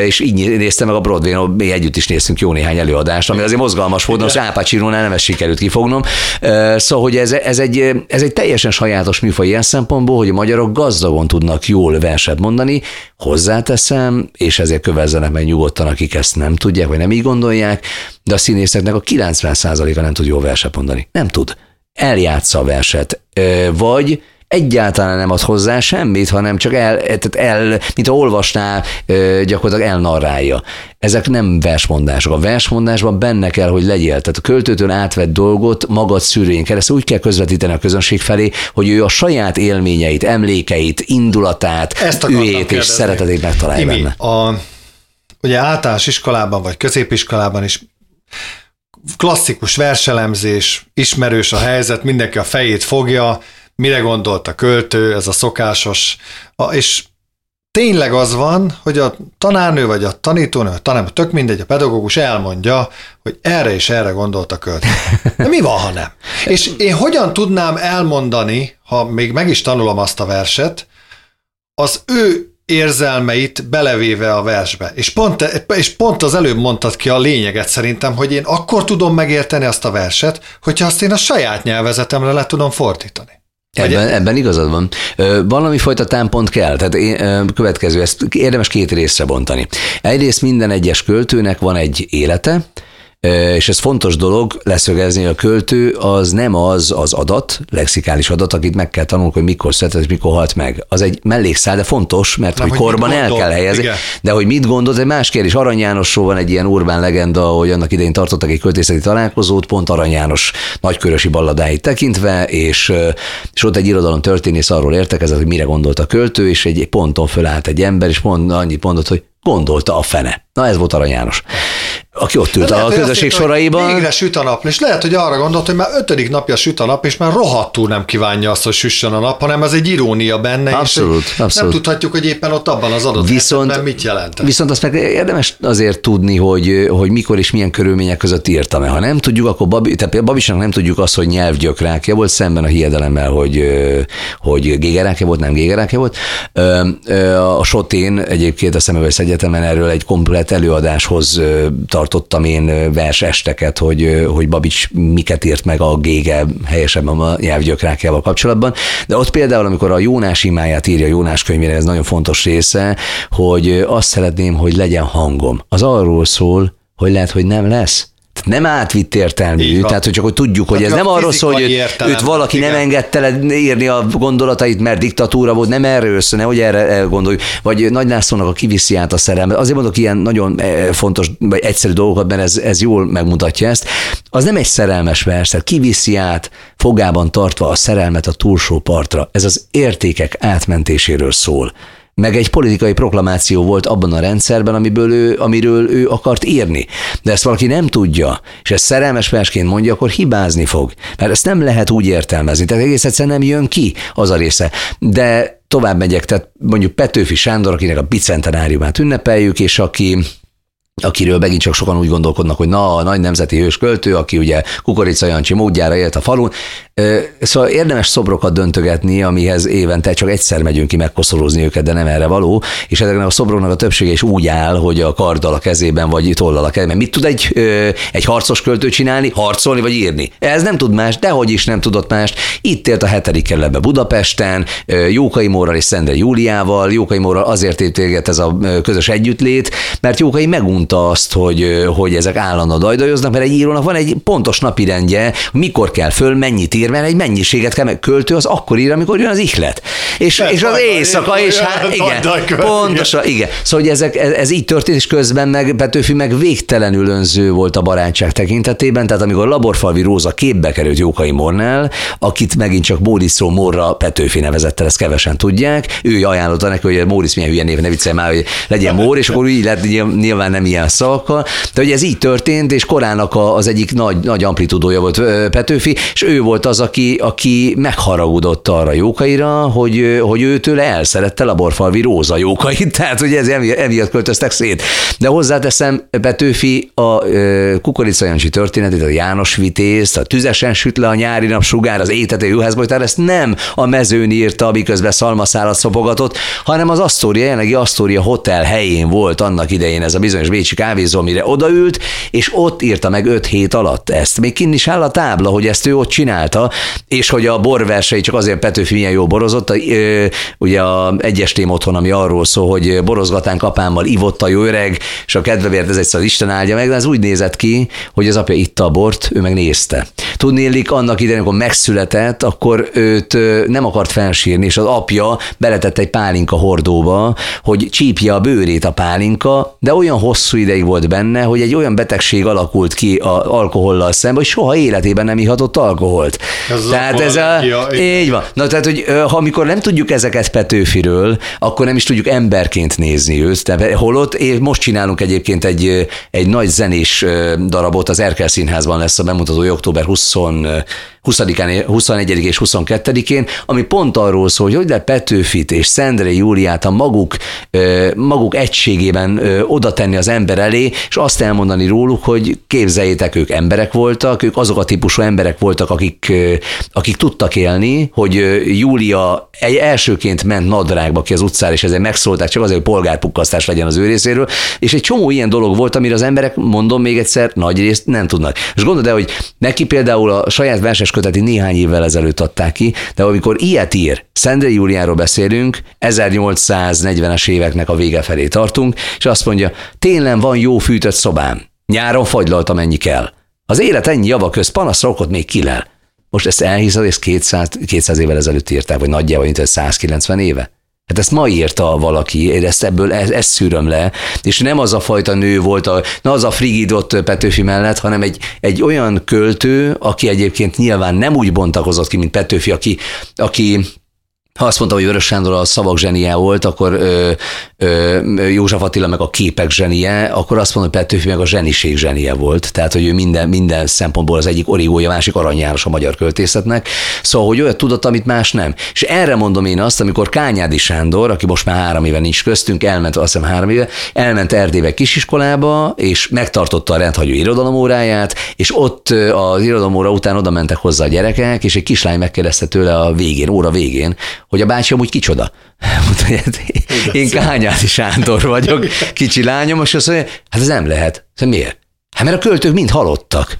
És így néztem meg a Broadway-n, mi együtt is néztünk jó néhány előadást, ami azért mozgalmas volt, most Al Pacino-nál nem ezt sikerült kifognom. Szóval, hogy ez, ez, egy, ez egy teljesen sajátos műfaj ilyen szempontból, hogy a magyarok gazdagon tudnak jól verset mondani, hozzáteszem, és ezért kövezzenek meg nyugodtan, akik ezt nem tudják, vagy nem így gondolják, de a színészeknek a 90%-a nem tud jó verset mondani. Nem tud. Eljátsza a verset. Vagy egyáltalán nem ad hozzá semmit, hanem csak el, tehát el mint ha olvasná, gyakorlatilag elnarrálja. Ezek nem versmondások. A versmondásban benne kell, hogy legyél. Tehát a költőtől átvett dolgot magad szűrőjén keresztül úgy kell közvetíteni a közönség felé, hogy ő a saját élményeit, emlékeit, indulatát, Ezt üjét és szeretetét megtalálja Imi, benne. A, ugye általános iskolában vagy középiskolában is klasszikus verselemzés, ismerős a helyzet, mindenki a fejét fogja, mire gondolt a költő, ez a szokásos, és tényleg az van, hogy a tanárnő vagy a tanítónő, a tanár, tök mindegy, a pedagógus elmondja, hogy erre és erre gondolt a költő. De mi van, ha nem? És én hogyan tudnám elmondani, ha még meg is tanulom azt a verset, az ő érzelmeit belevéve a versbe. És pont, és pont az előbb mondtad ki a lényeget szerintem, hogy én akkor tudom megérteni azt a verset, hogyha azt én a saját nyelvezetemre le tudom fordítani. Ebben, ebben igazad van. Valami fajta támpont kell, tehát én, következő, ezt érdemes két részre bontani. Egyrészt minden egyes költőnek van egy élete, és ez fontos dolog leszögezni, a költő az nem az az adat, lexikális adat, akit meg kell tanulni, hogy mikor született és mikor halt meg. Az egy mellékszál, de fontos, mert nem, hogy, hogy korban el kell helyezni. Igen. De hogy mit gondol, egy más kérdés. Arany Jánosról van egy ilyen urbán legenda, hogy annak idején tartottak egy költészeti találkozót, pont Arany János nagykörösi balladáit tekintve, és, és ott egy irodalom történész arról értekezett, hogy mire gondolt a költő, és egy ponton fölállt egy ember, és mond, annyit mondott, hogy gondolta a fene. Na ez volt Arany János aki ott ült lehet, a közösség soraiban. Végre süt a nap, és lehet, hogy arra gondolt, hogy már ötödik napja süt a nap, és már rohadtul nem kívánja azt, hogy süssön a nap, hanem ez egy irónia benne, abszolút, és abszolút. nem tudhatjuk, hogy éppen ott abban az adott viszont, mit jelent. Viszont azt meg érdemes azért tudni, hogy, hogy mikor és milyen körülmények között írtam -e. Ha nem tudjuk, akkor Babi, tehát Babisnak nem tudjuk azt, hogy nyelvgyökrákja volt szemben a hiedelemmel, hogy, hogy gégerákja volt, nem gégerákja volt. A Sotén egyébként a Szemövősz Egyetemen erről egy komplet előadáshoz tartottam én versesteket, hogy, hogy Babics miket írt meg a gége helyesebben a nyelvgyökrákjával kapcsolatban. De ott például, amikor a Jónás imáját írja Jónás könyvére, ez nagyon fontos része, hogy azt szeretném, hogy legyen hangom. Az arról szól, hogy lehet, hogy nem lesz nem átvitt értelmű, tehát hogy csak hogy tudjuk, hogy tehát ez nem arról szól, hogy őt valaki igen. nem engedte le írni a gondolatait, mert diktatúra volt, nem erről össze, hogy erre gondoljuk. Vagy Nagy Lászlónak a kiviszi át a szerelmet. Azért mondok ilyen nagyon eh, fontos, vagy egyszerű dolgokat, mert ez, ez jól megmutatja ezt. Az nem egy szerelmes vers, tehát kiviszi át, fogában tartva a szerelmet a túlsó partra. Ez az értékek átmentéséről szól meg egy politikai proklamáció volt abban a rendszerben, amiből ő, amiről ő akart írni. De ezt valaki nem tudja, és ezt szerelmes versként mondja, akkor hibázni fog. Mert ezt nem lehet úgy értelmezni. Tehát egész egyszerűen nem jön ki az a része. De tovább megyek, tehát mondjuk Petőfi Sándor, akinek a bicentenáriumát ünnepeljük, és aki akiről megint csak sokan úgy gondolkodnak, hogy na, a nagy nemzeti hős költő, aki ugye Kukorica Jancsi módjára élt a falun. Szóval érdemes szobrokat döntögetni, amihez évente csak egyszer megyünk ki megkoszorúzni őket, de nem erre való, és ezeknek a szobroknak a többsége is úgy áll, hogy a karddal a kezében, vagy tollal a kezében. Mit tud egy, egy harcos költő csinálni? Harcolni, vagy írni? Ez nem tud más, dehogy is nem tudott más. Itt élt a hetedik kerületbe Budapesten, Jókai Mórral és Szendre Júliával. Jókai Mórral azért ért ez a közös együttlét, mert Jókai megunt mondta azt, hogy, hogy ezek állandóan dajdajoznak, mert egy írónak van egy pontos napirendje, mikor kell föl, mennyit ír, Miért? Mert egy mennyiséget kell meg. Költő az akkor ír, amikor jön az ihlet. És, és az éjszaka, és hát igen, pontosan, igen. Szóval hogy ezek, ez, ez így történt, és közben meg Petőfi meg végtelenül önző volt a barátság tekintetében, tehát amikor Laborfalvi Róza képbe került Jókai Mornál, akit megint csak Móriszó Morra Petőfi nevezett el, ezt kevesen tudják, ő ajánlotta neki, hogy Mórisz milyen hülye név, ne viccelj már, hogy legyen Mór, és akkor így lett nyilván nem ilyen szavakkal, de hogy ez így történt, és korának az egyik nagy, nagy amplitudója volt Petőfi, és ő volt az, aki, aki megharagudott arra Jókaira, hogy, hogy őtől elszerette Laborfalvi Róza Jókait, [laughs] tehát hogy ez emiatt költöztek szét. De hozzáteszem, Petőfi a Kukoricajancsi történetét, a János Vitézt, a Tüzesen süt le a nyári nap sugár, az étető juhászbolytár, ezt nem a mezőn írta, miközben szalmaszálat szopogatott, hanem az Astoria, jelenlegi Astoria Hotel helyén volt annak idején ez a bizonyos bécsi kávézó, amire odaült, és ott írta meg öt hét alatt ezt. Még kinn is áll a tábla, hogy ezt ő ott csinálta, és hogy a borversei csak azért Petőfi milyen jó borozott. Ugye a egyes tém otthon, ami arról szól, hogy borozgatán kapámmal ivott a jó öreg, és a kedvevért ez egyszer Isten áldja meg, de ez úgy nézett ki, hogy az apja itta a bort, ő meg nézte. Tudnélik, annak idején, amikor megszületett, akkor őt nem akart felsírni, és az apja beletett egy pálinka hordóba, hogy csípje a bőrét a pálinka, de olyan hosszú ideig volt benne, hogy egy olyan betegség alakult ki a alkohollal szemben, hogy soha életében nem ihatott alkoholt. Ez tehát ez a, így van. Na tehát, hogy ha amikor nem tudjuk ezeket Petőfiről, akkor nem is tudjuk emberként nézni őt. Tehát, holott most csinálunk egyébként egy, egy nagy zenés darabot, az Erkel Színházban lesz a bemutató október 20 sånn eh, 20-án, 21 és 22-én, ami pont arról szól, hogy hogy lehet Petőfit és Szendre Júliát a maguk, maguk egységében oda tenni az ember elé, és azt elmondani róluk, hogy képzeljétek, ők emberek voltak, ők azok a típusú emberek voltak, akik, akik tudtak élni, hogy Júlia egy elsőként ment nadrágba ki az utcára, és ezért megszólták csak azért, hogy polgárpukkasztás legyen az ő részéről, és egy csomó ilyen dolog volt, amire az emberek, mondom még egyszer, nagy részt nem tudnak. És gondolod el, hogy neki például a saját verses köteti néhány évvel ezelőtt adták ki, de amikor ilyet ír, Szendre Júliáról beszélünk, 1840-es éveknek a vége felé tartunk, és azt mondja, tényleg van jó fűtött szobám, nyáron fagylalta mennyi kell. Az élet ennyi java köz panaszra még kilel. Most ezt elhiszed, és 200, 200 évvel ezelőtt írták, vagy nagyjából, mint 190 éve? Hát ezt ma írta valaki, én ezt ebből ezt, ezt szűröm le, és nem az a fajta nő volt, a, na az a frigidott Petőfi mellett, hanem egy, egy olyan költő, aki egyébként nyilván nem úgy bontakozott ki, mint Petőfi, aki, aki ha azt mondta, hogy Vörös Sándor a szavak zsenie volt, akkor ö, ö, József Attila meg a képek zsenie, akkor azt mondta, hogy Petőfi meg a zseniség zsenie volt. Tehát, hogy ő minden, minden szempontból az egyik origója, másik aranyjáros a magyar költészetnek. Szóval, hogy olyat tudott, amit más nem. És erre mondom én azt, amikor Kányádi Sándor, aki most már három éve nincs köztünk, elment, azt hiszem három éve, elment Erdélybe kisiskolába, és megtartotta a rendhagyó irodalomóráját, és ott az irodalomóra után oda mentek hozzá a gyerekek, és egy kislány megkérdezte tőle a végén, óra végén, hogy a bácsi amúgy kicsoda. [laughs] Mondta, hogy hát én Kányáti Sándor vagyok, kicsi lányom, és azt mondja, hát ez nem lehet. Szóval miért? Hát mert a költők mind halottak.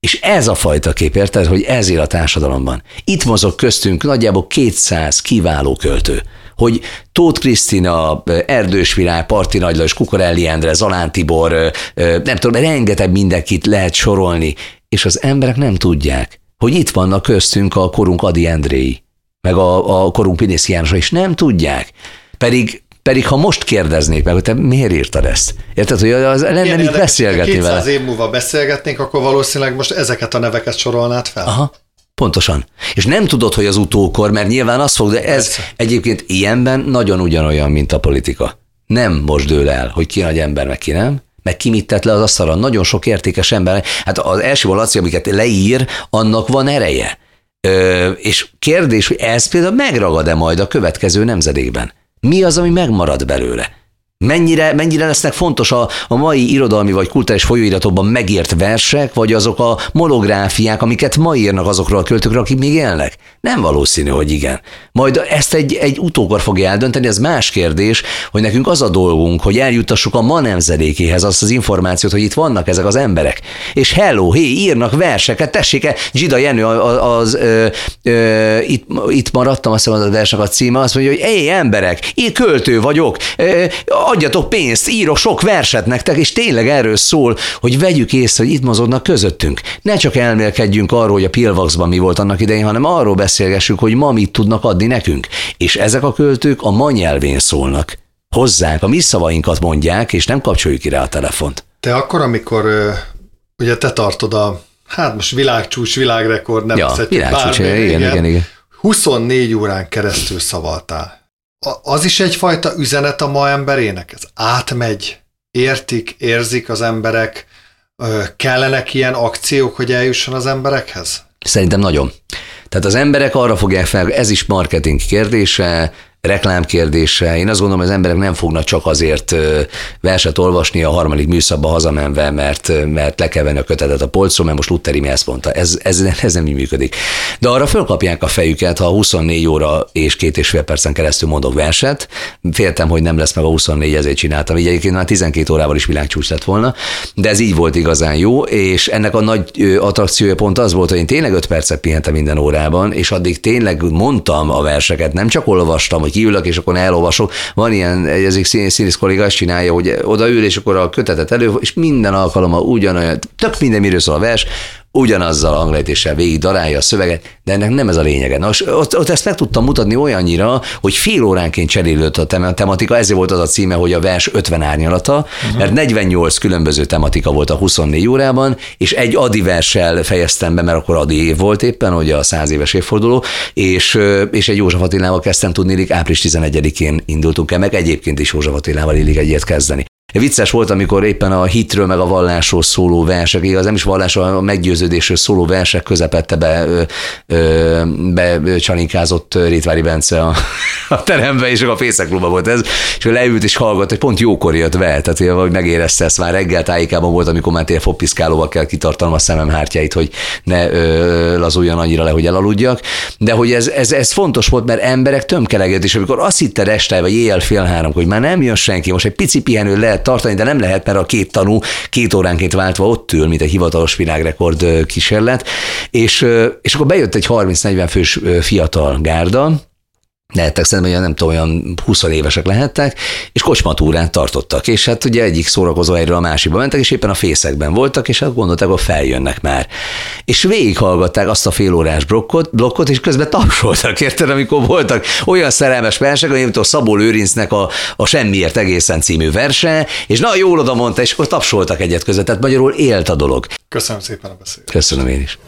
És ez a fajta kép, érted, hogy ez él a társadalomban. Itt mozog köztünk nagyjából 200 kiváló költő hogy Tóth Krisztina, Erdős Virág, Parti Nagylajos, Kukorelli Endre, Zalán Tibor, nem tudom, rengeteg mindenkit lehet sorolni, és az emberek nem tudják, hogy itt vannak köztünk a korunk Adi Endréi meg a, a korunk Pinész Jánosa is nem tudják. Pedig pedig ha most kérdeznék meg, hogy te miért írtad ezt? Érted, hogy az lenne mit beszélgetni vele? Ha év múlva beszélgetnénk, akkor valószínűleg most ezeket a neveket sorolnád fel. Aha, pontosan. És nem tudod, hogy az utókor, mert nyilván azt fog, de ez Persze. egyébként ilyenben nagyon ugyanolyan, mint a politika. Nem most dől el, hogy ki nagy ember, meg ki nem, meg ki mit tett le az asztalra. Nagyon sok értékes ember. Hát az első Laci, amiket leír, annak van ereje. Ö, és kérdés, hogy ez például megragad-e majd a következő nemzedékben? Mi az, ami megmarad belőle? Mennyire, mennyire lesznek fontos a, a mai irodalmi vagy kulturális folyóiratokban megírt versek, vagy azok a monográfiák, amiket ma írnak azokról a költőkről, akik még élnek? Nem valószínű, hogy igen. Majd ezt egy, egy utókor fogja eldönteni, ez más kérdés, hogy nekünk az a dolgunk, hogy eljutassuk a ma nemzedékéhez azt az információt, hogy itt vannak ezek az emberek. És hello, hé, írnak verseket, tessék-e, Zsida Jenő az, az ö, ö, itt, itt maradtam, azt hiszem az a versnek a címe, azt mondja, hogy hé, emberek, én költő vagyok, ö, adjatok pénzt, írok sok verset nektek, és tényleg erről szól, hogy vegyük észre, hogy itt mozognak közöttünk. Ne csak elmélkedjünk arról, hogy a Pilvaxban mi volt annak idején, hanem arról beszélgessünk, hogy ma mit tudnak adni nekünk. És ezek a költők a ma nyelvén szólnak. Hozzánk, a mi szavainkat mondják, és nem kapcsoljuk ki rá a telefont. Te akkor, amikor ugye te tartod a, hát most világcsúcs, világrekord, nem ja, világcsúcs, bármi, igen, igen, igen, igen. 24 órán keresztül szavaltál. Az is egyfajta üzenet a ma emberének? Ez átmegy, értik, érzik az emberek, kellenek ilyen akciók, hogy eljusson az emberekhez? Szerintem nagyon. Tehát az emberek arra fogják fel, ez is marketing kérdése, reklámkérdése. Én azt gondolom, hogy az emberek nem fognak csak azért verset olvasni a harmadik műszakba hazamenve, mert, mert le kell venni a kötetet a polcról, mert most Lutteri ezt mondta. Ez, ez, ez nem így működik. De arra fölkapják a fejüket, ha 24 óra és két és fél percen keresztül mondok verset. Féltem, hogy nem lesz meg a 24, ezért csináltam. Így egyébként már 12 órával is világcsúcs lett volna, de ez így volt igazán jó, és ennek a nagy attrakciója pont az volt, hogy én tényleg 5 percet pihentem minden órában, és addig tényleg mondtam a verseket, nem csak olvastam, hogy kiülök, és akkor elolvasok. Van ilyen, ez egy színész kolléga azt csinálja, hogy odaül, és akkor a kötetet elő, és minden alkalommal ugyanolyan, tök minden miről szól a vers, ugyanazzal a hanglejtéssel végig darálja a szöveget, de ennek nem ez a lényege. Na, ott, ott ezt meg tudtam mutatni olyannyira, hogy fél óránként cserélődött a tematika, ezért volt az a címe, hogy a vers 50 árnyalata, uh-huh. mert 48 különböző tematika volt a 24 órában, és egy adi verssel fejeztem be, mert akkor adi év volt éppen, hogy a 100 éves évforduló, és, és egy József Attilával kezdtem tudni, április 11-én indultunk el, meg egyébként is József Attilával illik egyet kezdeni. Vicces volt, amikor éppen a hitről meg a vallásról szóló versek, igaz nem is vallásról, a meggyőződésről szóló versek közepette be, ö, be csalinkázott Rétvári Bence a, [laughs] a terembe, és a Fészeklubban volt ez, és leült és hallgatott, hogy pont jókor jött be, tehát hogy megérezte ezt már reggel tájékában volt, amikor már tényleg fogpiszkálóval kell kitartanom a szemem hártyáit, hogy ne ö, lazuljon annyira le, hogy elaludjak, de hogy ez, ez, ez fontos volt, mert emberek tömkelegett, és amikor azt hitte este, vagy éjjel fél három, hogy már nem jön senki, most egy pici pihenő lehet tartani, de nem lehet, mert a két tanú két óránként váltva ott ül, mint egy hivatalos világrekord kísérlet, és, és akkor bejött egy 30-40 fős fiatal gárda, lehettek szerintem, hogy nem tudom, olyan 20 évesek lehettek, és kocsmatúrát tartottak, és hát ugye egyik szórakozó helyről a másikba mentek, és éppen a fészekben voltak, és hát gondolták, hogy feljönnek már. És végighallgatták azt a félórás blokkot, blokkot, és közben tapsoltak, érted, amikor voltak olyan szerelmes versek, mint a Szabó Lőrincnek a, a Semmiért egészen című verse, és na, jól oda mondta, és akkor tapsoltak egyet között, tehát magyarul élt a dolog. Köszönöm szépen a beszélgetést. Köszönöm én is.